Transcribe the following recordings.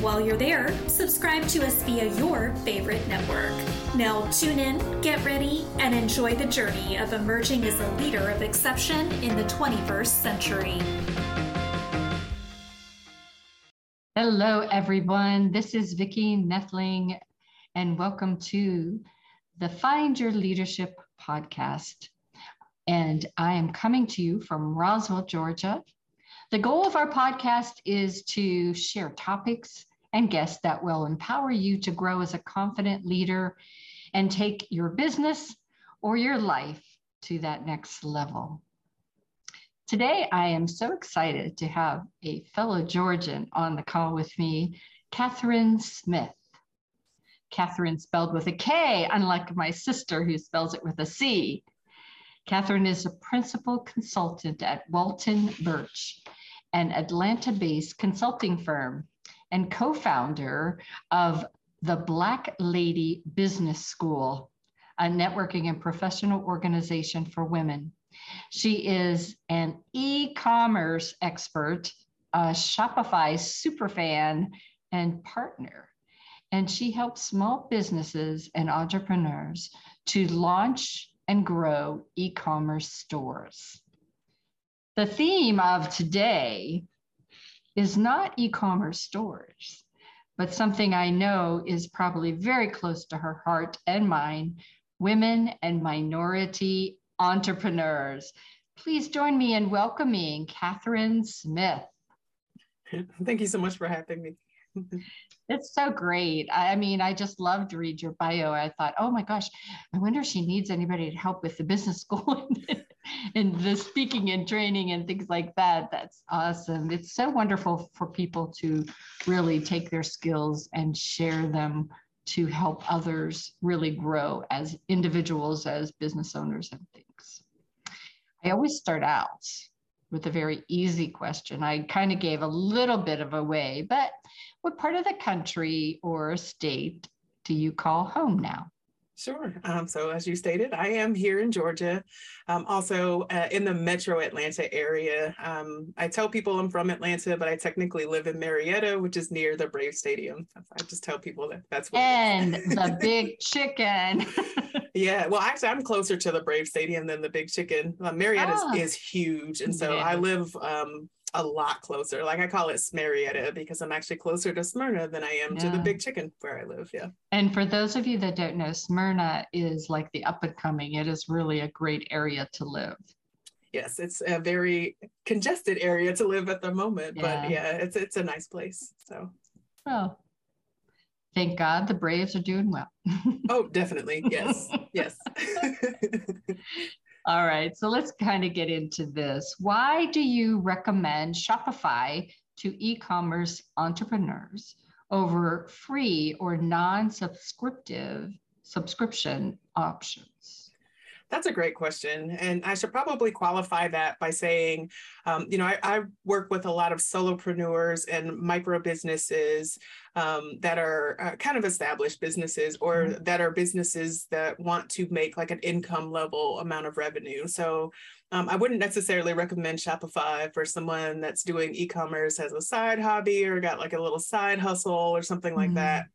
While you're there, subscribe to us via your favorite network. Now, tune in, get ready, and enjoy the journey of emerging as a leader of exception in the 21st century. Hello, everyone. This is Vicki Nedling, and welcome to the Find Your Leadership podcast. And I am coming to you from Roswell, Georgia. The goal of our podcast is to share topics and guests that will empower you to grow as a confident leader and take your business or your life to that next level. Today, I am so excited to have a fellow Georgian on the call with me, Kathryn Smith. Kathryn spelled with a K, unlike my sister who spells it with a C. Kathryn is a principal consultant at Walton Birch, an Atlanta based consulting firm and co founder of the Black Lady Business School, a networking and professional organization for women. She is an e commerce expert, a Shopify superfan, and partner. And she helps small businesses and entrepreneurs to launch and grow e commerce stores. The theme of today is not e commerce stores, but something I know is probably very close to her heart and mine women and minority entrepreneurs. Please join me in welcoming Kathryn Smith. Thank you so much for having me. it's so great. I mean, I just loved to read your bio. I thought, oh my gosh, I wonder if she needs anybody to help with the business school and the speaking and training and things like that. That's awesome. It's so wonderful for people to really take their skills and share them to help others really grow as individuals, as business owners, and things. I always start out with a very easy question. I kind of gave a little bit of a way, but what part of the country or state do you call home now? Sure. Um, so, as you stated, I am here in Georgia, um, also uh, in the metro Atlanta area. Um, I tell people I'm from Atlanta, but I technically live in Marietta, which is near the Brave Stadium. I just tell people that that's what. And the big chicken. yeah. Well, actually, I'm closer to the Brave Stadium than the big chicken. Uh, Marietta oh. is, is, huge. And so yeah. I live um, a lot closer. Like I call it Smarietta because I'm actually closer to Smyrna than I am yeah. to the big chicken where I live. Yeah. And for those of you that don't know, Smyrna is like the up and coming. It is really a great area to live. Yes, it's a very congested area to live at the moment, yeah. but yeah, it's it's a nice place. So. Well, thank God the Braves are doing well. oh, definitely. Yes. yes. All right, so let's kind of get into this. Why do you recommend Shopify to e commerce entrepreneurs over free or non subscriptive subscription options? That's a great question. And I should probably qualify that by saying, um, you know, I, I, work with a lot of solopreneurs and micro businesses um, that are uh, kind of established businesses or mm-hmm. that are businesses that want to make like an income level amount of revenue. So um, I wouldn't necessarily recommend Shopify for someone that's doing e commerce as a side hobby or got like a little side hustle or something like mm-hmm. that.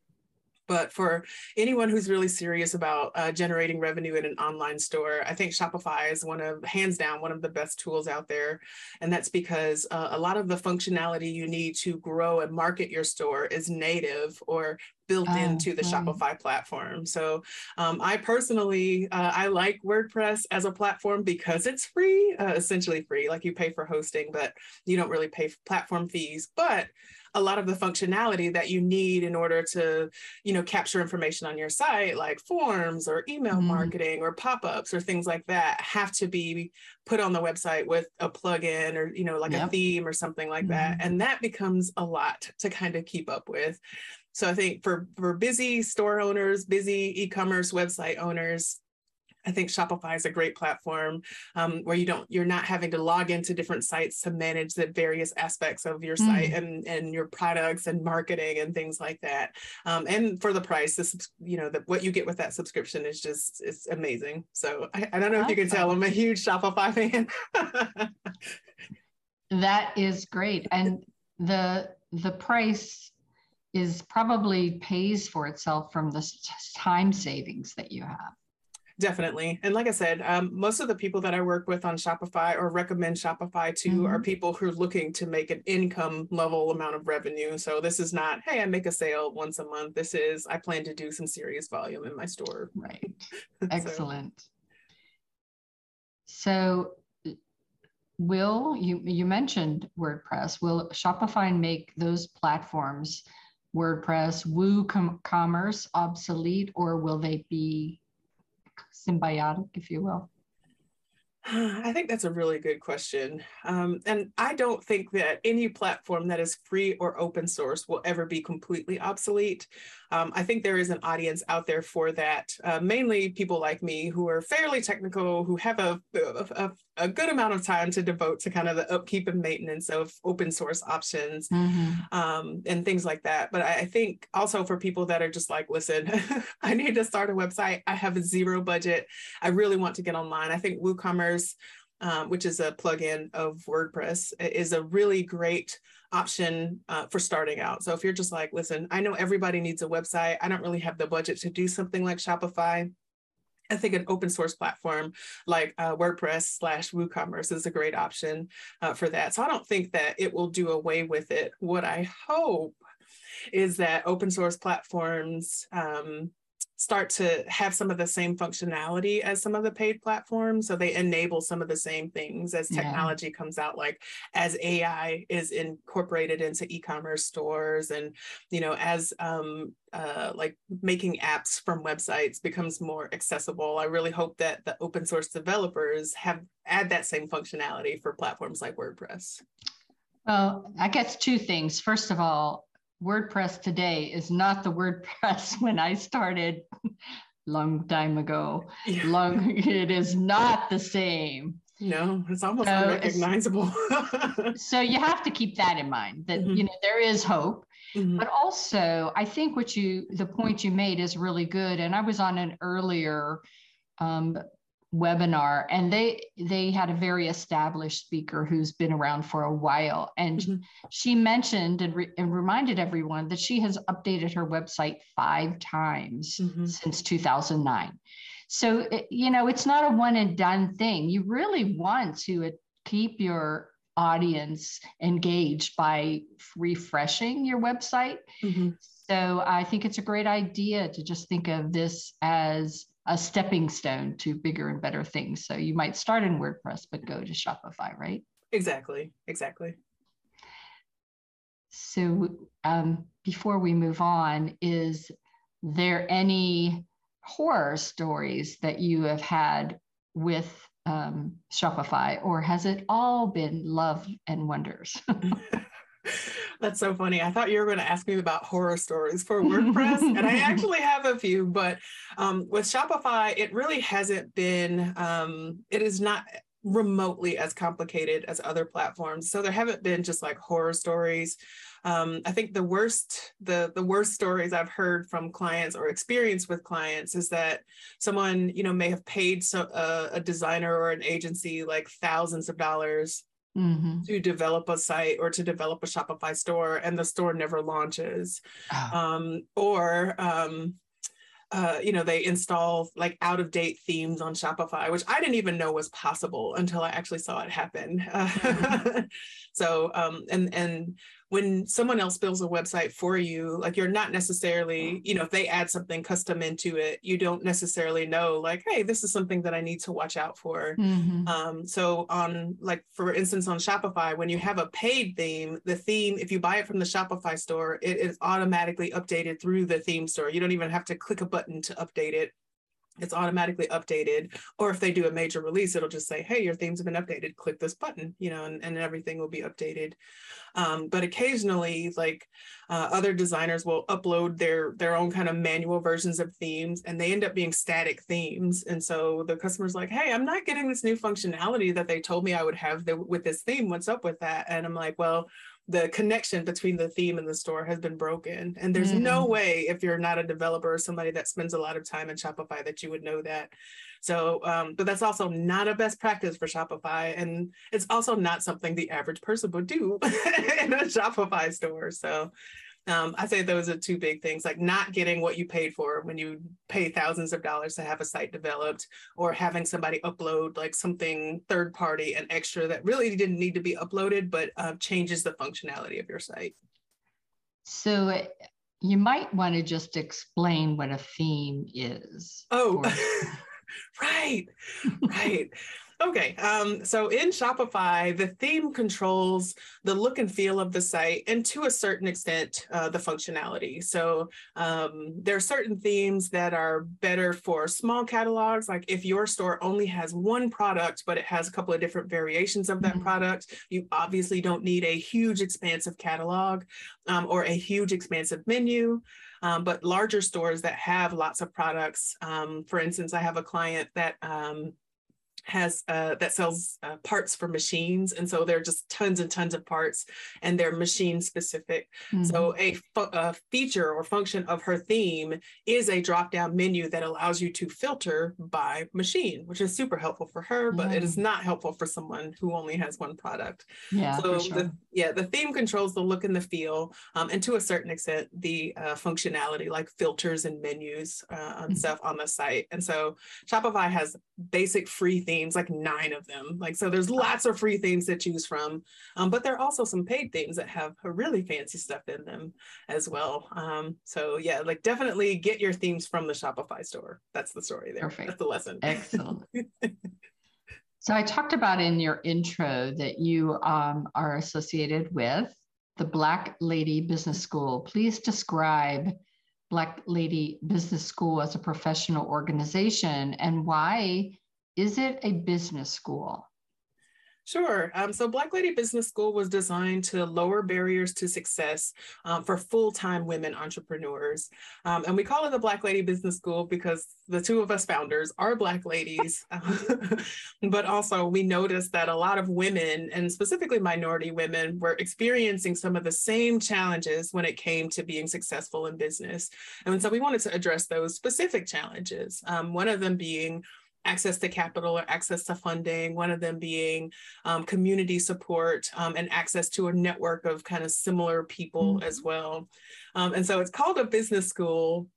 But for anyone who's really serious about uh, generating revenue in an online store, I think Shopify is one of, hands down, one of the best tools out there. And that's because uh, a lot of the functionality you need to grow and market your store is native or built oh, into the Shopify platform. So um, I personally, uh, I like WordPress as a platform because it's free, uh, essentially free. Like you pay for hosting, but you don't really pay platform fees. But a lot of the functionality that you need in order to, you know, capture information on your site, like forms or email mm-hmm. marketing or pop-ups or things like that, have to be put on the website with a plugin or, you know, like yep. a theme or something like mm-hmm. that. And that becomes a lot to kind of keep up with. so I think for for busy store owners, busy e-commerce website owners, I think Shopify is a great platform um, where you don't you're not having to log into different sites to manage the various aspects of your site mm. and and your products and marketing and things like that. Um, and for the price, this you know the, what you get with that subscription is just it's amazing. So I, I don't know if you can tell I'm a huge Shopify fan. that is great, and the the price is probably pays for itself from the time savings that you have. Definitely. And like I said, um, most of the people that I work with on Shopify or recommend Shopify to mm-hmm. are people who are looking to make an income level amount of revenue. So this is not, hey, I make a sale once a month. This is, I plan to do some serious volume in my store. Right. Excellent. so, will you you mentioned WordPress? Will Shopify make those platforms WordPress, WooCommerce obsolete, or will they be symbiotic, if you will? I think that's a really good question. Um, and I don't think that any platform that is free or open source will ever be completely obsolete. Um, I think there is an audience out there for that, uh, mainly people like me who are fairly technical, who have a, a, a, good amount of time to devote to kind of the upkeep and maintenance of open source options mm-hmm. um, and things like that. But I, I think also for people that are just like, listen, I need to start a website. I have a zero budget. I really want to get online. I think WooCommerce um, which is a plugin of WordPress, is a really great option uh, for starting out. So if you're just like, listen, I know everybody needs a website. I don't really have the budget to do something like Shopify. I think an open source platform like uh, WordPress slash WooCommerce is a great option uh, for that. So I don't think that it will do away with it. What I hope is that open source platforms um, start to have some of the same functionality as some of the paid platforms. So they enable some of the same things as technology yeah. comes out, like as AI is incorporated into e-commerce stores and, you know, as um, uh, like making apps from websites becomes more accessible. I really hope that the open source developers have add that same functionality for platforms like WordPress. Well, I guess two things. First of all, WordPress today is not the WordPress when I started long time ago. Yeah. Long it is not the same. No, it's almost so unrecognizable. so you have to keep that in mind that mm-hmm. you know there is hope. Mm-hmm. But also, I think what you the point you made is really good. And I was on an earlier um, webinar and they they had a very established speaker who's been around for a while and mm-hmm. she mentioned and, re- and, reminded everyone that she has updated her website five times mm-hmm. since 2009 so it, you know it's not a one and done thing you really want to uh, keep your audience engaged by refreshing your website mm-hmm. so i think it's a great idea to just think of this as a stepping stone to bigger and better things. So you might start in WordPress, but go to Shopify, right? Exactly. Exactly. So um, before we move on, is there any horror stories that you have had with um, Shopify, or has it all been love and wonders? That's so funny. I thought you were going to ask me about horror stories for WordPress, and I actually have a few. But um, with Shopify, it really hasn't been. Um, it is not remotely as complicated as other platforms. So there haven't been just like horror stories. Um, I think the worst the the worst stories I've heard from clients or experienced with clients is that someone you know may have paid so, uh, a designer or an agency like thousands of dollars mm-hmm. to develop a site or to develop a Shopify store and the store never launches. Oh. Um, or um, uh, you know, they install like out of date themes on Shopify, which I didn't even know was possible until I actually saw it happen. Mm-hmm. so, um, and and when someone else builds a website for you, like you're not necessarily, you know, if they add something custom into it, you don't necessarily know, like, hey, this is something that I need to watch out for. Mm-hmm. Um, so, on like, for instance, on Shopify, when you have a paid theme, the theme, if you buy it from the Shopify store, it is automatically updated through the theme store. You don't even have to click a button to update it it's automatically updated or if they do a major release it'll just say hey your themes have been updated. Click this button you know and, and everything will be updated. Um, but occasionally like uh, other designers will upload their their own kind of manual versions of themes and they end up being static themes. And so the customer's like hey i'm not getting this new functionality that they told me i would have with this theme. What's up with that? And i'm like well the connection between the theme and the store has been broken. And there's mm-hmm. no way, if you're not a developer or somebody that spends a lot of time in Shopify, that you would know that. So, um, but that's also not a best practice for Shopify. And it's also not something the average person would do in a Shopify store. So, um, I say those are two big things like not getting what you paid for when you pay thousands of dollars to have a site developed, or having somebody upload like something third party and extra that really didn't need to be uploaded, but uh, changes the functionality of your site. So you might want to just explain what a theme is. Oh, right, right. Okay, um, so in Shopify, the theme controls the look and feel of the site and to a certain extent, uh, the functionality. So um, there are certain themes that are better for small catalogs. Like if your store only has one product, but it has a couple of different variations of that mm-hmm. product, you obviously don't need a huge expansive catalog um, or a huge expansive menu. Um, but larger stores that have lots of products, um, for instance, I have a client that um, has uh, that sells uh, parts for machines and so there are just tons and tons of parts and they're machine specific mm-hmm. so a, a, feature or function of her theme is a drop down menu that allows you to filter by machine which is super helpful for her but it is not helpful for someone who only has one product yeah so sure. the, yeah the theme controls the look and the feel um, and to a certain extent the uh, functionality like filters and menus uh, and mm-hmm. stuff on the site and so shopify has basic free themes themes, like nine of them. Like, so there's lots of free themes to choose from. Um, but there are also some paid themes that have really fancy stuff in them as well. Um, so yeah, like definitely get your themes from the Shopify store. That's the story there. Perfect. That's the lesson. Excellent. so I talked about in your intro that you um, are associated with the Black Lady Business School. Please describe Black Lady Business School as a professional organization and why is it a business school? Sure. Um, so Black Lady Business School was designed to lower barriers to success um, for full-time women entrepreneurs. Um, and we call it the Black Lady Business School because the two of us founders are Black ladies. but also we noticed that a lot of women, and specifically minority women, were experiencing some of the same challenges when it came to being successful in business. And so we wanted to address those specific challenges. Um, one of them being access to capital or access to funding, one of them being um, community support um, and access to a network of kind of similar people mm-hmm. as well. Um, and so it's called a business school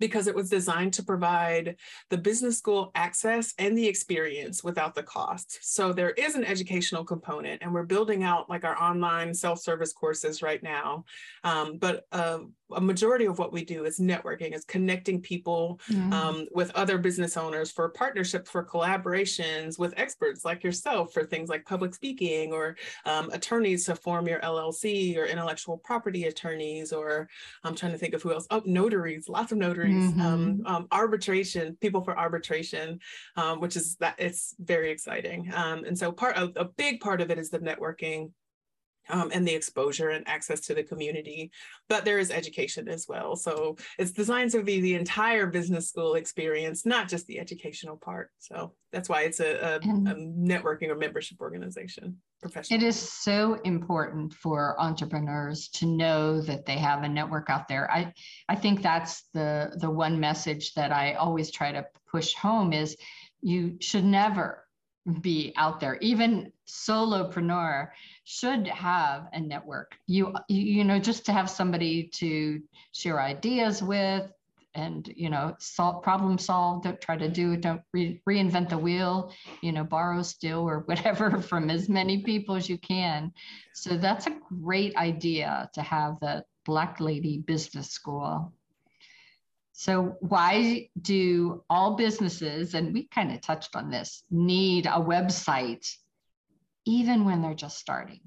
because it was designed to provide the business school access and the experience without the cost. So there is an educational component, and we're building out like our online self service courses right now. Um, but uh, a majority of what we do is networking, is connecting people mm-hmm. um, with other business owners for partnerships, for collaborations with experts like yourself for things like public speaking or um, attorneys to form your LLC or intellectual property attorneys, or I'm trying to think of who else. Oh, notaries, lots of notaries, um, mm-hmm. um, arbitration, people for arbitration, um, which is that it's very exciting. Um, and so part of a big part of it is the networking um, and the exposure and access to the community. But there is education as well. So it's designed to be the entire business school experience, not just the educational part. So that's why it's a, a, a networking or membership organization. It is so important for entrepreneurs to know that they have a network out there. I, I think that's the the one message that I always try to push home is you should never be out there. Even solopreneur should have a network. You you know just to have somebody to share ideas with and you know solve problem solve don't try to do don't re- reinvent the wheel you know borrow steal or whatever from as many people as you can. So that's a great idea to have the black lady business school so, why do all businesses, and we kind of touched on this, need a website even when they're just starting?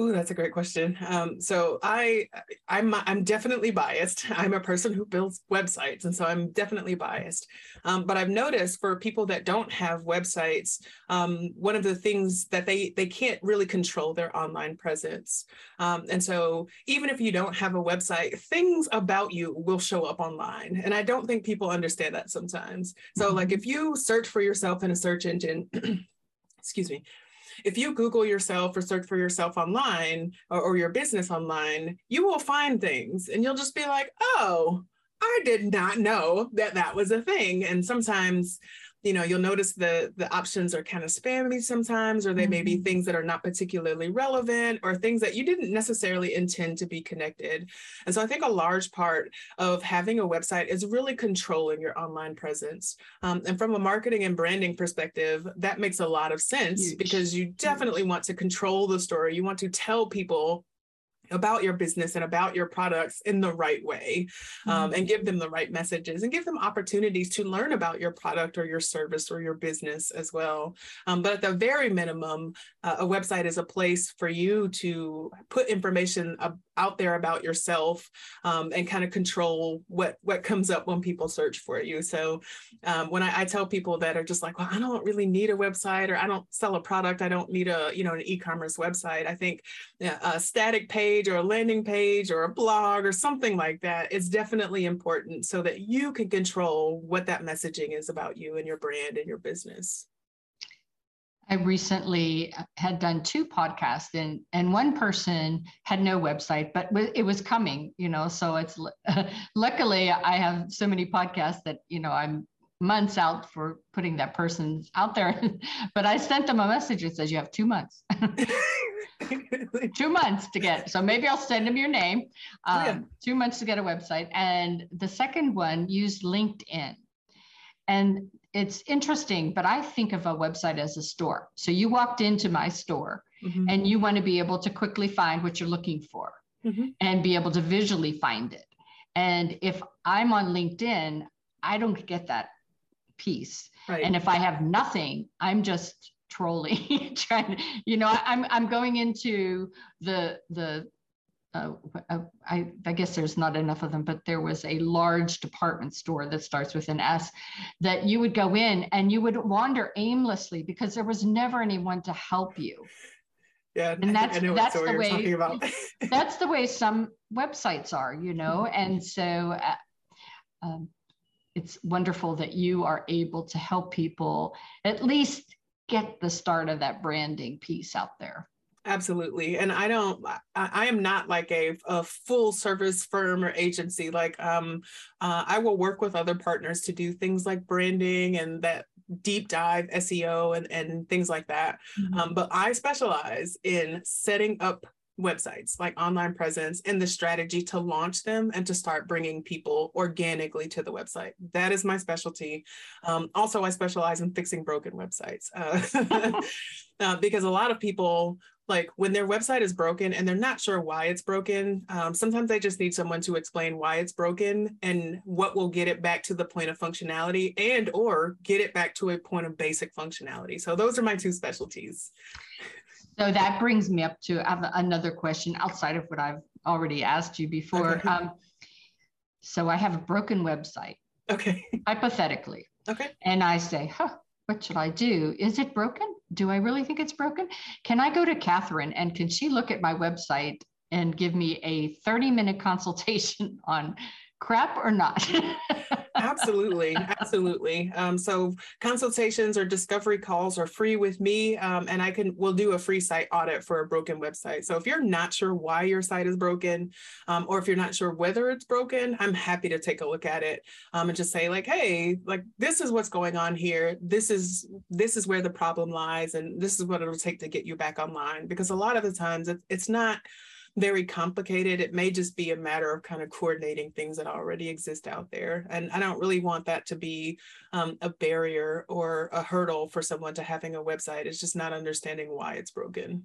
Oh, that's a great question. Um, so I, I'm, I'm definitely biased. I'm a person who builds websites, and so I'm definitely biased. Um, but I've noticed for people that don't have websites, um, one of the things that they they can't really control their online presence. Um, and so even if you don't have a website, things about you will show up online. And I don't think people understand that sometimes. So like mm-hmm. if you search for yourself in a search engine, excuse me if you Google yourself or search for yourself online or, or your business online, you will find things and you'll just be like, oh, I did not know that that was a thing. And sometimes you know you'll notice the the options are kind of spammy sometimes or they mm-hmm. may be mm-hmm. things that are not particularly relevant or things that you didn't necessarily intend to be connected and so i think a large part of having a website is really controlling your online presence um, and from a marketing and branding perspective that makes a lot of sense Huge. because you definitely Huge. want to control the story you want to tell people about your business and about your products in the right way um, and give mm-hmm. them the right messages and give them opportunities to learn about your product or your service or your business as well. Um, but at the very minimum, uh, a website is a place for you to put information out there about yourself um, and kind of control what what comes up when people search for you. So um, when I, I, tell people that are just like, well, I don't really need a website or I don't sell a product, I don't need a you know an e-commerce website. I think a static page or a landing page or a blog or something like that is definitely important so that you can control what that messaging is about you and your brand and your business. I recently had done two podcasts and and one person had no website but it was coming you know so it's luckily I have so many podcasts that you know I'm months out for putting that person out there but I sent them a message that says you have 2 months. Two months to get so maybe I'll send them your name. Um, yeah. 2 months to get a website and the second one used LinkedIn. And it's interesting, but I think of a website as a store. So you walked into my store mm-hmm. and you want to be able to quickly find what you're looking for mm-hmm. and be able to visually find it. And if I'm on LinkedIn, I don't get that piece. Right. And if I have nothing, I'm just trolling trying to, you know i'm i'm going into the the uh, uh, I, I, guess there's not enough of them, but there was a large department store that starts with an S that you would go in and you would wander aimlessly because there was never anyone to help you. Yeah, and that's that's the way that's the way some websites are, you know, and so uh, um, it's wonderful that you are able to help people at least get the start of that branding piece out there. Absolutely. And I don't, I, I, am not like a, a full service firm or agency. Like, um, uh, I will work with other partners to do things like branding and that deep dive SEO and, and things like that. Mm-hmm. Um, but I specialize in setting up websites like online presence and the strategy to launch them and to start bringing people organically to the website that is my specialty um, also i specialize in fixing broken websites uh, uh, because a lot of people like when their website is broken and they're not sure why it's broken um, sometimes they just need someone to explain why it's broken and what will get it back to the point of functionality and or get it back to a point of basic functionality. So those are my two specialties. So that brings me up to another question outside of what i've already asked you before. Okay. um, so i have a broken website. Okay. Hypothetically. Okay. And i say huh what should I do? Is it broken? Do I really think it's broken? Can I go to Kathryn and can she look at my website and give me a 30 minute consultation on crap or not? absolutely, absolutely. Um, so consultations or discovery calls are free with me, um, and I can we'll do a free site audit for a broken website. So if you're not sure why your site is broken, um, or if you're not sure whether it's broken, I'm happy to take a look at it um, and just say like, hey, like this is what's going on here. This is this is where the problem lies, and this is what it'll take to get you back online. Because a lot of the times it, it's not very complicated. It may just be a matter of kind of coordinating things that already exist out there. And I don't really want that to be um, a barrier or a hurdle for someone to having a website. It's just not understanding why it's broken.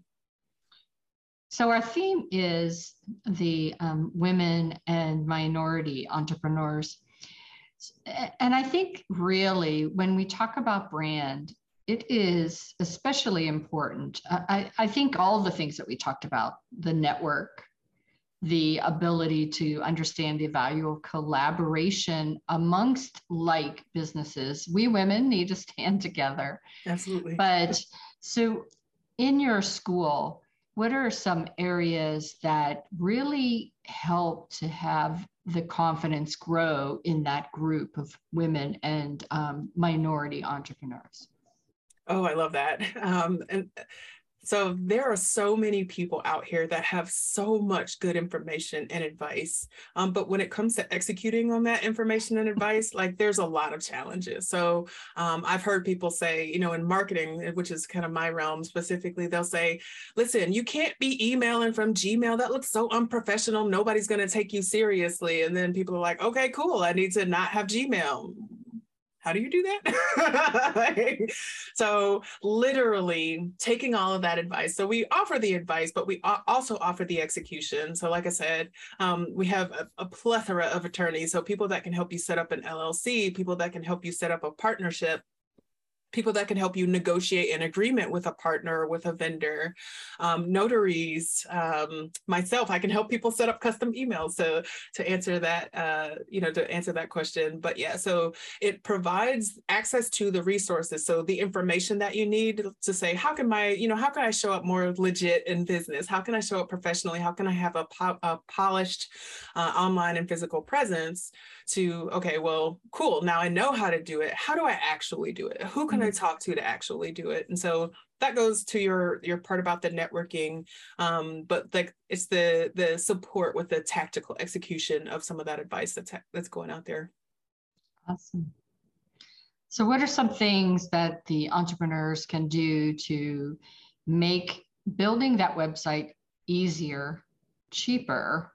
So, our theme is the um, women and minority entrepreneurs. And I think really when we talk about brand, it is especially important. I, I think all the things that we talked about the network, the ability to understand the value of collaboration amongst like businesses. We women need to stand together. Absolutely. But so in your school, what are some areas that really help to have the confidence grow in that group of women and um, minority entrepreneurs? Oh, I love that. Um, and so there are so many people out here that have so much good information and advice. Um, but when it comes to executing on that information and advice, like there's a lot of challenges. So um, I've heard people say, you know, in marketing, eh, which is kind of my realm specifically, they'll say, listen, you can't be emailing from Gmail. That looks so unprofessional. Nobody's going to take you seriously. And then people are like, okay, cool. I need to not have Gmail how do you do that? so literally taking all of that advice. So we offer the advice, but we also offer the execution. So like I said, um, we have a, a, plethora of attorneys. So people that can help you set up an LLC, people that can help you set up a partnership, people that can help you negotiate an agreement with a partner with a vendor, um, notaries, um, myself, I can help people set up custom emails to, to answer that, uh, you know, to answer that question. But yeah, so it provides access to the resources. So the information that you need to say, how can my, you know, how can I show up more legit in business? How can I show up professionally? How can I have a, po- a polished uh, online and physical presence to, okay, well, cool. Now I know how to do it. How do I actually do it? Who can I mm-hmm. talk to to actually do it? And so that goes to your your part about the networking um, but like it's the the support with the tactical execution of some of that advice that's that's going out there awesome so what are some things that the entrepreneurs can do to make building that website easier cheaper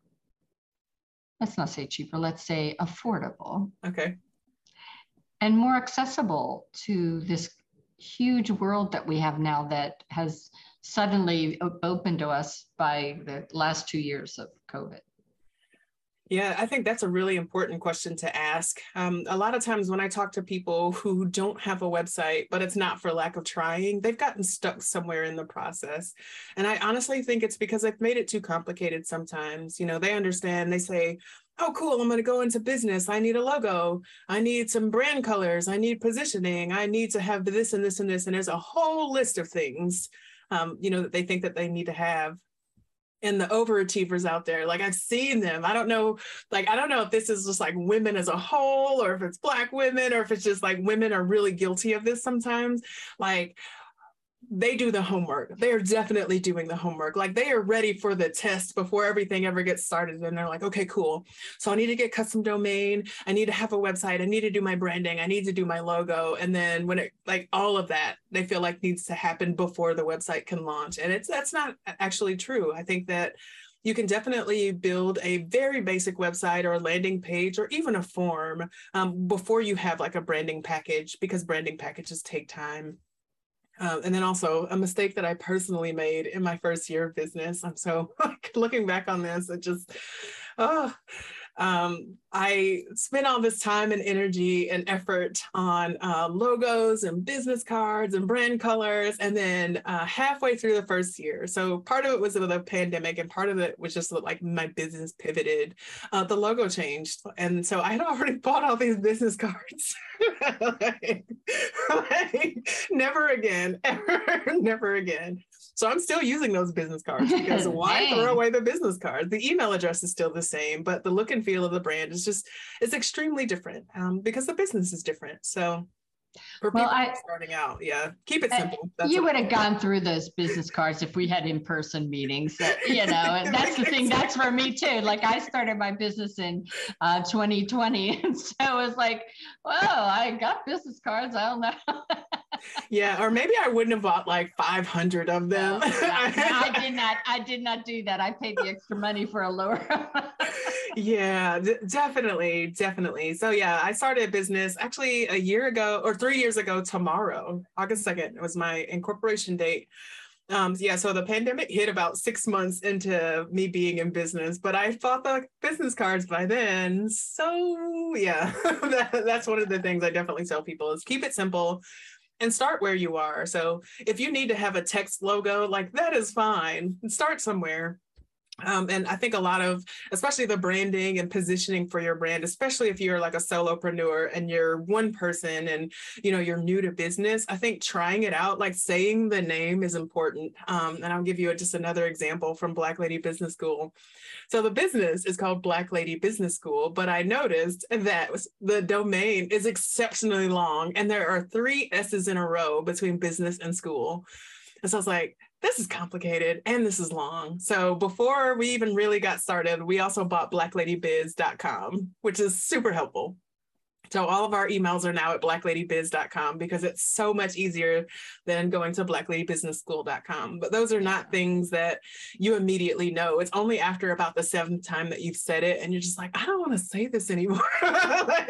let's not say cheaper, let's say affordable. Okay. And more accessible to this huge world that we have now that has suddenly opened to us by the last two years of COVID. Yeah, I think that's a really important question to ask. Um, a lot of times when I talk to people who don't have a website, but it's not for lack of trying, they've gotten stuck somewhere in the process. And I honestly think it's because I've made it too complicated sometimes. You know, they understand, they say, oh, cool, I'm going to go into business. I need a logo. I need some brand colors. I need positioning. I need to have this and this and this. And there's a whole list of things, um, you know, that they think that they need to have and the overachievers out there like i've seen them. I don't know like i don't know if this is just like women as a whole or if it's black women or if it's just like women are really guilty of this sometimes. Like they do the homework. They are definitely doing the homework. Like they are ready for the test before everything ever gets started. And they're like, okay, cool. So I need to get custom domain. I need to have a website. I need to do my branding. I need to do my logo. And then when it like all of that, they feel like needs to happen before the website can launch. And it's that's not actually true. I think that you can definitely build a very basic website or a landing page or even a form um, before you have like a branding package because branding packages take time. Um, and then also a mistake that I personally made in my first year of business. I'm so looking back on this, it just, oh, um, I spent all this time and energy and effort on uh, logos and business cards and brand colors. And then uh, halfway through the first year, so part of it was the pandemic and part of it was just like my business pivoted, uh, the logo changed. And so I had already bought all these business cards. like, like, never again, ever, never again. So I'm still using those business cards because why throw away the business cards? The email address is still the same, but the look and feel of the brand is just it's extremely different um, because the business is different. So for well, I, starting out, yeah, keep it simple. That's you would have gone through those business cards if we had in-person meetings. That, you know, and that's the thing. That's for me too. Like I started my business in uh, 2020, and so it was like, well, I got business cards. I don't know. Yeah, or maybe I wouldn't have bought like 500 of them. Oh, yeah. I did not. I did not do that. I paid the extra money for a lower. yeah, d- definitely, definitely. So yeah, I started a business actually a year ago or three years ago tomorrow, August 2nd was my incorporation date. Um, yeah, so the pandemic hit about six months into me being in business, but I bought the business cards by then. So yeah, that, that's one of the things I definitely tell people is keep it simple and start where you are. So if you need to have a text logo, like that is fine. Start somewhere. Um, and I think a lot of, especially the branding and positioning for your brand, especially if you're like a solopreneur and you're one person and you know you're new to business, I think trying it out, like saying the name, is important. Um, and I'll give you just another example from Black Lady Business School. So the business is called Black Lady Business School, but I noticed that the domain is exceptionally long, and there are three S's in a row between business and school. And so I was like, this is complicated and this is long. So before we even really got started, we also bought blackladybiz.com, which is super helpful. So all of our emails are now at blackladybiz.com because it's so much easier than going to blackladybusinessschool.com. But those are not things that you immediately know. It's only after about the seventh time that you've said it and you're just like, I don't want to say this anymore. like,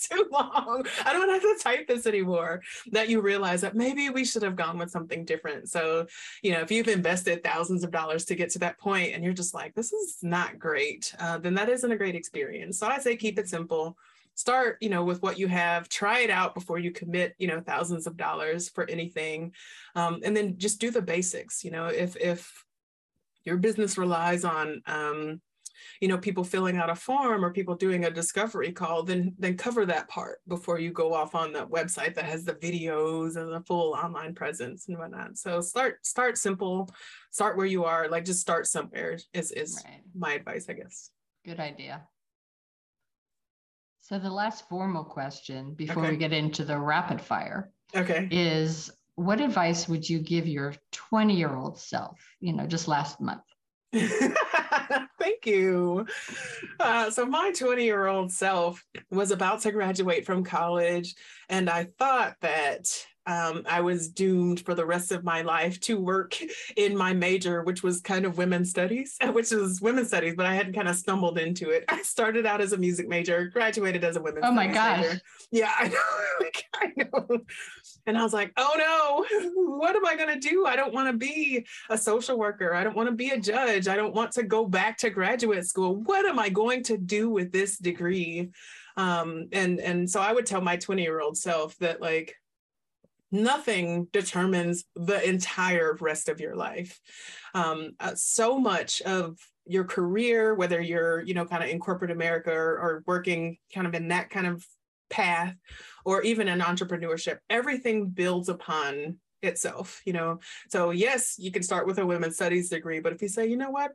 too long. I don't have to type this anymore. That you realize that maybe we should have gone with something different. So, you know, if you've invested thousands of dollars to get to that point and you're just like, this is not great, uh, then that isn't a great experience. So I say keep it simple start you know with what you have try it out before you commit you know thousands of dollars for anything um, and then just do the basics you know if if your business relies on um, you know people filling out a form or people doing a discovery call then then cover that part before you go off on the website that has the videos and the full online presence and whatnot so start start simple start where you are like just start somewhere is is right. my advice i guess good idea so the last formal question before Okay. we get into the rapid fire okay is what advice would you give your 20 year old self, you know, just last month? Thank you. Uh, so, my 20 year old self was about to graduate from college, and I thought that um, I was doomed for the rest of my life to work in my major, which was kind of women's studies, which was women's studies, but I had kind of stumbled into it. I started out as a music major, graduated as a women's Oh my gosh. major. Yeah, I know. like, I know. And I was like, oh no, what am I going to do? I don't want to be a social worker. I don't want to be a judge. I don't want to go back to graduate school. What am I going to do with this degree? Um, and and so I would tell my 20 year old self that like nothing determines the entire rest of your life. Um, uh, so much of your career, whether you're you know kind of in corporate America or, or working kind of in that kind of path, or even in entrepreneurship, everything builds upon itself. You know, so yes, you can start with a women's studies degree, but if you say, you know what,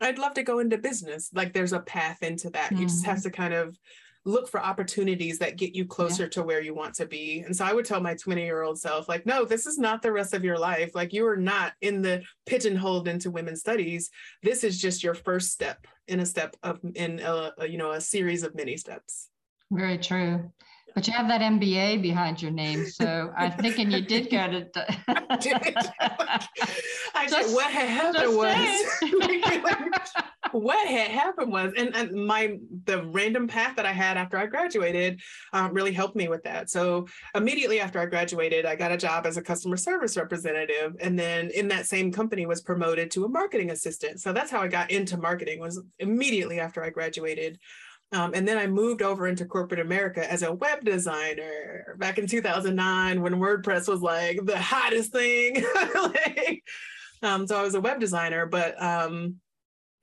I'd love to go into business, like there's a path into that. You just have to kind of look for opportunities that get you closer to where you want to be. And so I would tell my 20 year old self, like, no, this is not the rest of your life. Like, you are not in the pigeonholed into women's studies. This is just your first step in a step of, in a, a you know, a series of many steps. Very true. But you have that MBA behind your name. So I'm thinking you did go to. I did. I Just-. What had happened was what had happened was, and, and my the random path that I had after I graduated um, really helped me with that. So immediately after I graduated, I got a job as a customer service representative, and then in that same company was promoted to a marketing assistant. So that's how I got into marketing. Was immediately after I graduated. Um, and then I moved over into corporate America as a web designer back in 2009 when WordPress was like the hottest thing. Like, um, so I was a web designer, but um,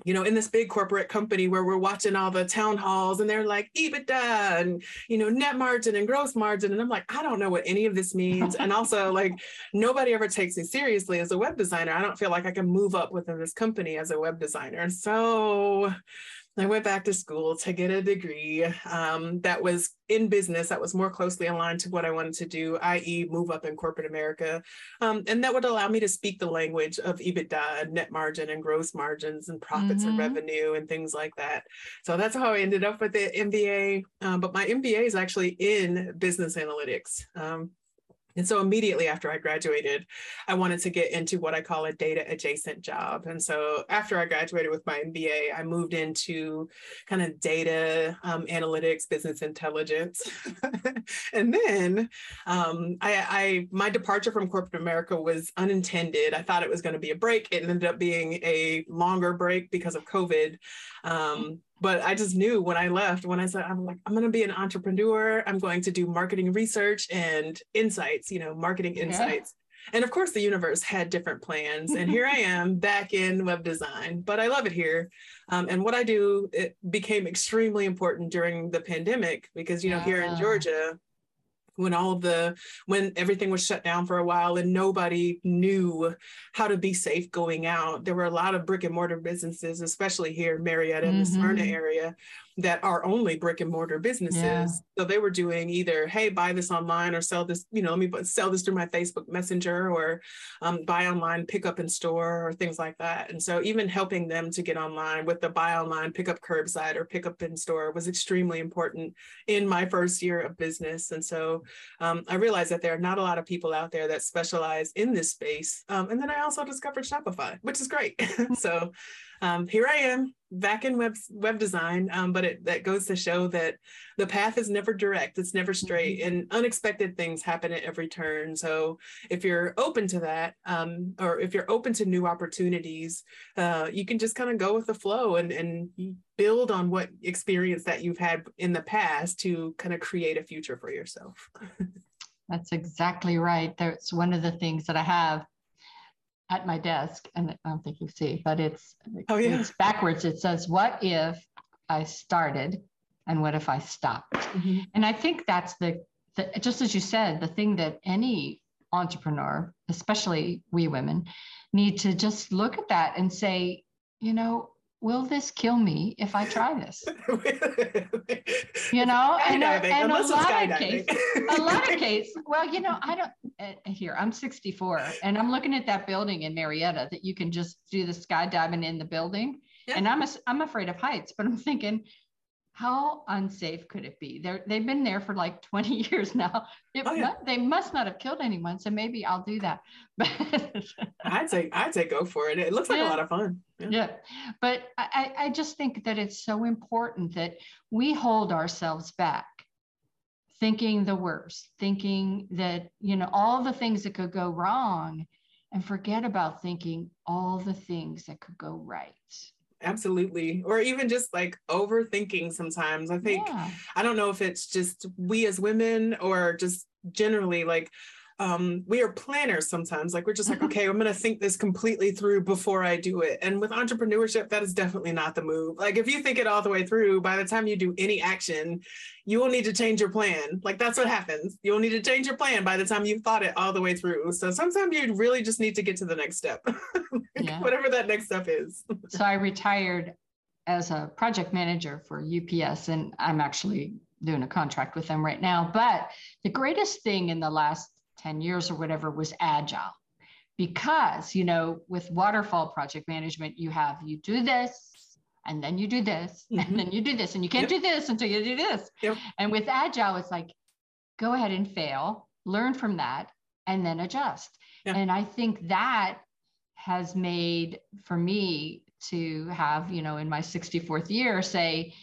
you know, in this big corporate company where we're watching all the town halls and they're like EBITDA and you know net margin and gross margin, and I'm like, I don't know what any of this means. and also, like, nobody ever takes me seriously as a web designer. I don't feel like I can move up within this company as a web designer. So I went back to school to get a degree um, that was in business, that was more closely aligned to what I wanted to do, i.e., move up in corporate America. Um, and that would allow me to speak the language of EBITDA and net margin and gross margins and profits and Mhm. revenue and things like that. So that's how I ended up with the MBA. Um, but my MBA is actually in business analytics. And so immediately after I graduated, I wanted to get into what I call a data adjacent job. And so after I graduated with my MBA, I moved into kind of data um, analytics, business intelligence. and then um, I, I, my departure from corporate America was unintended. I thought it was going to be a break. It ended up being a longer break because of COVID. Um, but I just knew when I left, when I said, I'm like, I'm going to be an entrepreneur. I'm going to do marketing research and insights, you know, marketing insights. Yeah. And of course, the universe had different plans. And here I am back in web design, but I love it here. Um, and what I do, it became extremely important during the pandemic because, you know, yeah. here in Georgia, when all the when everything was shut down for a while and nobody knew how to be safe going out there were a lot of brick and mortar businesses especially here in marietta and mm-hmm. the smyrna area that are only brick and mortar businesses. Yeah. So they were doing either, hey, buy this online or sell this, you know, let me sell this through my Facebook Messenger or um, buy online, pick up in store or things like that. And so even helping them to get online with the buy online, pick up curbside or pick up in store was extremely important in my first year of business. And so um, I realized that there are not a lot of people out there that specialize in this space. Um, and then I also discovered Shopify, which is great. so um, here I am back in web web design, um, but it that goes to show that the path is never direct, it's never straight, mm-hmm. and unexpected things happen at every turn. So if you're open to that, um, or if you're open to new opportunities, uh, you can just kind of go with the flow and and build on what experience that you've had in the past to kind of create a future for yourself. That's exactly right. That's one of the things that I have at my desk, and I don't think you see, but it's oh, yeah. it's backwards. It says, "What if I started, and what if I stopped?" Mm-hmm. And I think that's the, the just as you said, the thing that any entrepreneur, especially we women, need to just look at that and say, you know, will this kill me if I try this? you know, and, a, and a lot of cases, a lot of cases. Well, you know, I don't. Uh, here, I'm 64, and I'm looking at that building in Marietta that you can just do the skydiving in the building. Yeah. And I'm a, I'm afraid of heights, but I'm thinking, how unsafe could it be? They're, they've been there for like 20 years now. It, oh, yeah. They must not have killed anyone. So maybe I'll do that. I'd say, I'd say go for it. It looks like yeah. a lot of fun. Yeah. yeah. But I, I just think that it's so important that we hold ourselves back thinking the worst, thinking that, you know, all the things that could go wrong and forget about thinking all the things that could go right absolutely or even just like overthinking sometimes i think yeah. i don't know if it's just we as women or just generally like um, we are planners sometimes. Like we're just like, okay, I'm going to think this completely through before I do it. And with entrepreneurship, that is definitely not the move. Like if you think it all the way through, by the time you do any action, you will need to change your plan. Like that's what happens. You'll need to change your plan by the time you've thought it all the way through. So sometimes you really just need to get to the next step, yeah. whatever that next step is. so I retired as a project manager for UPS, and I'm actually doing a contract with them right now. But the greatest thing in the last 10 years or whatever was agile because you know with waterfall project management you have you do this and then you do this mm-hmm. and then you do this and you can't yep. do this until you do this yep. and with agile it's like go ahead and fail learn from that and then adjust yeah. and i think that has made for me to have you know in my 64th year say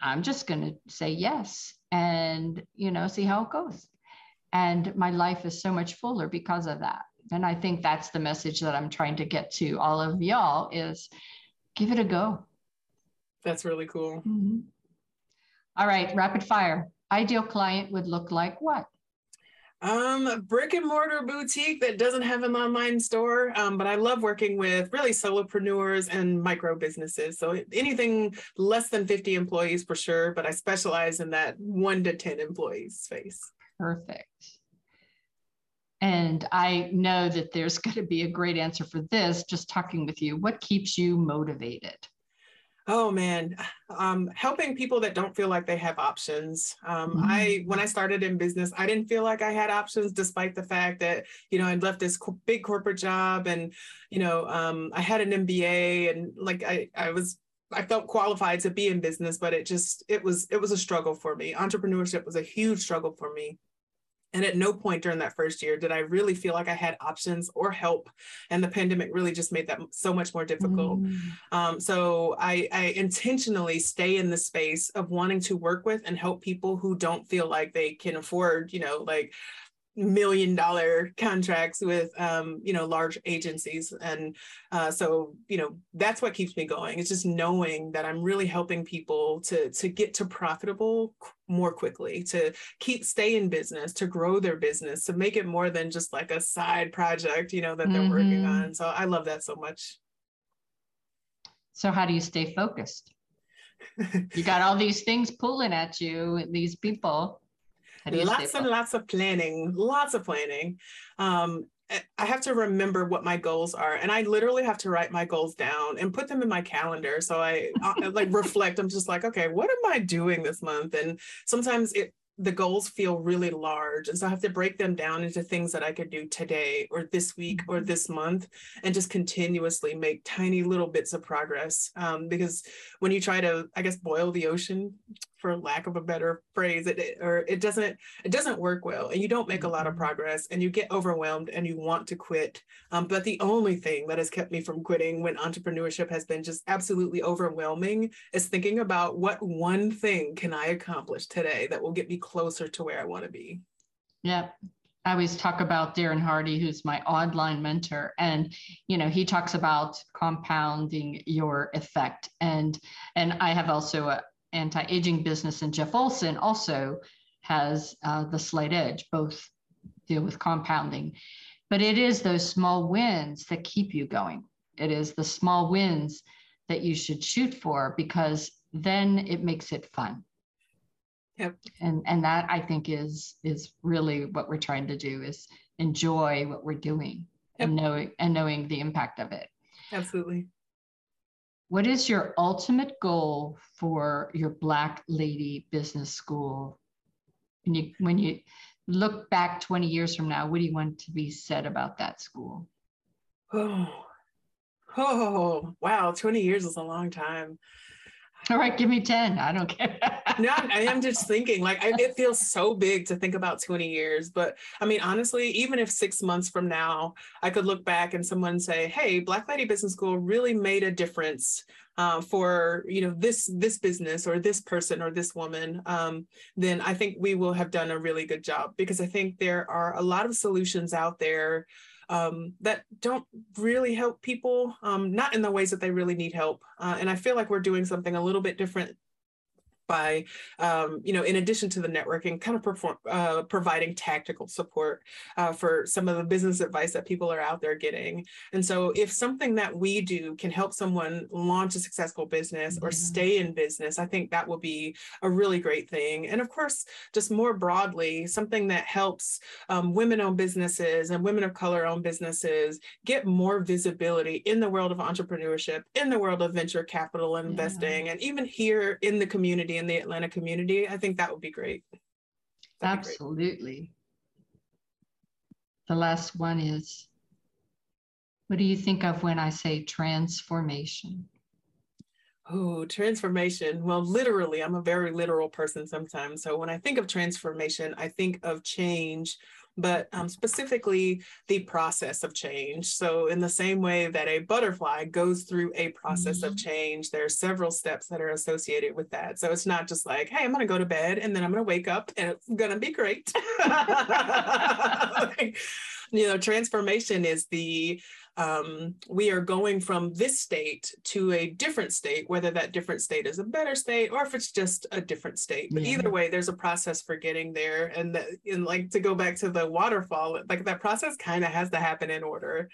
i'm just going to say yes and you know see how it goes and my life is so much fuller because of that. And i think that's the message that i'm trying to get to all of y'all is give it a go. That's really cool. Mm-hmm. all right rapid fire. Ideal client would look like what? Um, brick and mortar boutique that doesn't have an online store, um, but I love working with really solopreneurs and micro businesses. So anything less than 50 employees for sure, but I specialize in that one to 10 employees space perfect. And I know that there's going to be a great answer for this just talking with you. What keeps you motivated? Oh man, um, helping people that don't feel like they have options. Um, mm-hmm. I when I started in business, I didn't feel like I had options, despite the fact that you know I'd left this co- big corporate job and you know um, I had an MBA and like I I was I felt qualified to be in business, but it just it was it was a struggle for me. Entrepreneurship was a huge struggle for me. And at no point during that first year did I really feel like I had options or help. And the pandemic really just made that so much more difficult. Mm. Um, so I, I intentionally stay in the space of wanting to work with and help people who don't feel like they can afford, you know, like million dollar contracts with um, you know large agencies. And uh, so you know that's what keeps me going. It's just knowing that i'm really helping people to to get to profitable more quickly to keep stay in business to grow their business to make it more than just like a side project you know that they're mm-hmm. working on. So i love that so much. So how do you stay focused? You got all these things pulling at you these people lots and lots of planning, lots of planning. Um, I have to remember what my goals are, and I literally have to write my goals down and put them in my calendar. So I, I like reflect. I'm just like, okay, what am I doing this month? And sometimes it the goals feel really large. And so I have to break them down into things that I could do today or this week or mm-hmm. this month and just continuously make tiny little bits of progress. Um, because when you try to, I guess, boil the ocean, for lack of a better phrase, it, or it doesn't it doesn't work well, and you don't make a lot of mm-hmm. progress, and you get overwhelmed, and you want to quit. Um, but the only thing that has kept me from quitting when entrepreneurship has been just absolutely overwhelming is thinking about what one thing can I accomplish today that will get me closer to where I want to be. Yeah. I always talk about Darren Hardy, who's my online mentor, and you know he talks about compounding your effect, and and I have also a anti-aging business, and Jeff Olson also has uh, the slight edge. Both deal with compounding, but it is those small wins that keep you going. It is the small wins that you should shoot for because then it makes it fun. Yep. And and that I think is is really what we're trying to do is enjoy what we're doing yep. and knowing and knowing the impact of it. Absolutely. What is your ultimate goal for your Black Lady Business School? When you when you look back 20 years from now, what do you want to be said about that school? Oh, oh wow, 20 years is a long time. All right, give me 10. I don't care. no, I am just thinking like I, it feels so big to think about 20 years. But I mean, honestly, even if six months from now, I could look back and someone say, hey, Black Lady Business School really made a difference uh, for you know this this business or this person or this woman um, then i think we will have done a really good job because i think there are a lot of solutions out there um, that don't really help people, um, not in the ways that they really need help. Uh, and I feel like we're doing something a little bit different by, um, you know, in addition to the networking, kind of perform, uh, providing tactical support uh, for some of the business advice that people are out there getting. And so, if something that we do can help someone launch a successful business or stay in business, I think that will be a really great thing. And of course, just more broadly, something that helps um, women owned businesses and women of color owned businesses get more visibility in the world of entrepreneurship, in the world of venture capital investing, yeah. and even here in the community in the Atlanta community, I think that would be great. That'd Absolutely. Be great. The last one is what do you think of when I say transformation? Oh, transformation. Well, literally, I'm a very literal person sometimes. So when I think of transformation, I think of change but um, specifically the process of change. So, in the same way that a butterfly goes through a process mm-hmm. of change, there are several steps that are associated with that. So, it's not just like, hey, I'm going to go to bed and then I'm going to wake up and it's going to be great. you know, transformation is the um, we are going from this state to a different state, whether that different state is a better state or if it's just a different state. But yeah. either way, there's a process for getting there. And, the, and like to go back to the waterfall, like that process kind of has to happen in order.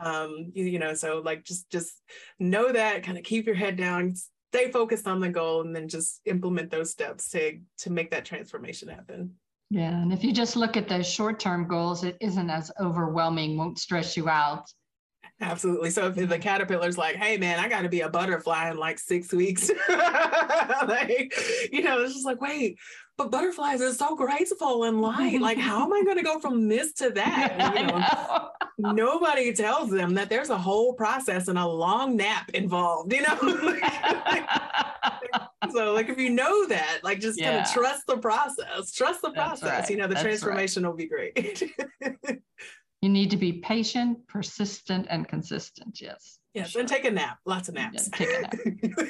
Um, you, you know, so like just just know that, kind of keep your head down, stay focused on the goal, and then just implement those steps to to make that transformation happen. Yeah, and if you just look at those short-term goals, it isn't as overwhelming, won't stress you out Absolutely. So if the caterpillar's like, hey man, I gotta be a butterfly in like six weeks. like, you know, it's just like, wait, but butterflies are so graceful and light. Like, how am I gonna go from this to that? You know, nobody tells them that there's a whole process and a long nap involved, you know? so like if you know that, like just yeah. kind of trust the process, trust the process, right. you know, the That's transformation right. will be great. You need to be patient, persistent, and consistent. Yes. Yes, sure. and take a nap. Lots of naps. Yeah, take a nap.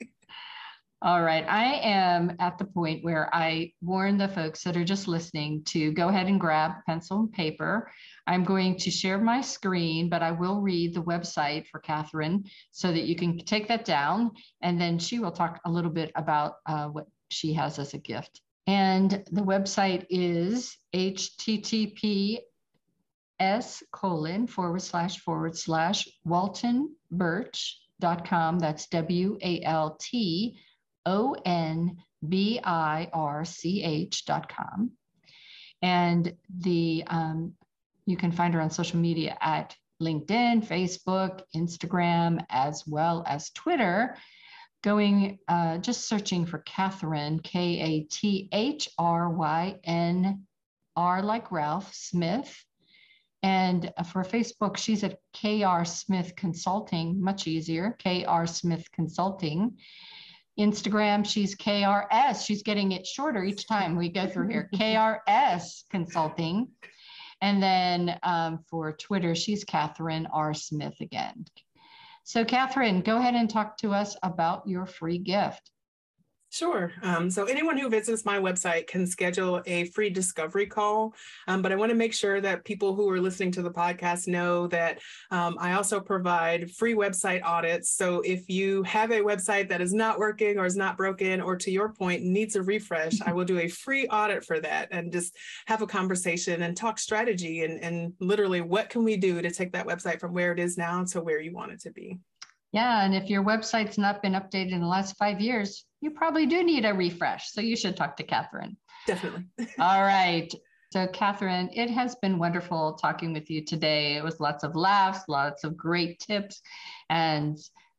All right. I am at the point where I warn the folks that are just listening to go ahead and grab pencil and paper. I'm going to share my screen, but I will read the website for Kathryn so that you can take that down. And then she will talk a little bit about uh, what she has as a gift. And the website is http s colon forward slash forward slash Walton Birch dot com. That's W A L T O N B I R C H dot com. And the um, you can find her on social media at LinkedIn, Facebook, Instagram, as well as Twitter. Going uh, just searching for Kathryn, K A T H R Y N R like Ralph Smith. And for Facebook, she's at KR Smith Consulting, much easier, KR Smith Consulting. Instagram, she's KRS. She's getting it shorter each time we go through here. KRS Consulting. And then um, for Twitter, she's Kathryn R. Smith again. So, Kathryn, go ahead and talk to us about your free gift. Sure. Um, so anyone who visits my website can schedule a free discovery call. Um, but I want to make sure that people who are listening to the podcast know that um, I also provide free website audits. So if you have a website that is not working or is not broken, or to your point, needs a refresh, I will do a free audit for that and just have a conversation and talk strategy and, and literally what can we do to take that website from where it is now to where you want it to be. Yeah, and if your website's not been updated in the last five years, you probably do need a refresh. So you should talk to Kathryn. Definitely. All right. So, Kathryn, it has been wonderful talking with you today. It was lots of laughs, lots of great tips and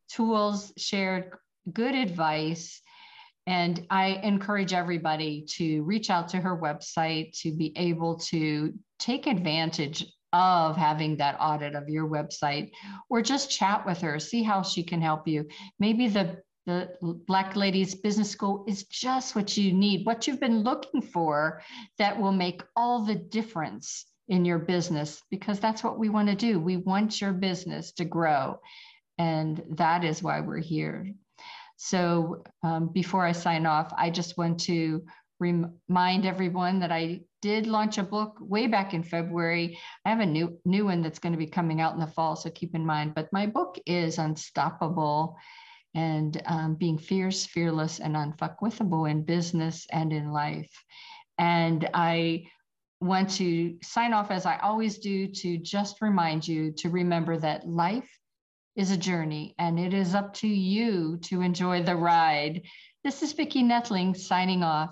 tools shared, good advice. And I encourage everybody to reach out to her website to be able to take advantage of having that audit of your website or just chat with her, see how she can help you. Maybe the the Black Ladies Business School is just what you need, what you've been looking for that will make all the difference in your business because that's what we want to do. We want your business to grow. And that is why we're here. So um, before I sign off, I just want to remind everyone that I did launch a book way back in February. I have a new new one that's going to be coming out in the fall, so keep in mind. But my book is Unstoppable and um, being fierce, fearless, and unfuckwithable in business and in life. And I want to sign off as I always do to just remind you to remember that life is a journey and it is up to you to enjoy the ride. This is Vicki Netling signing off.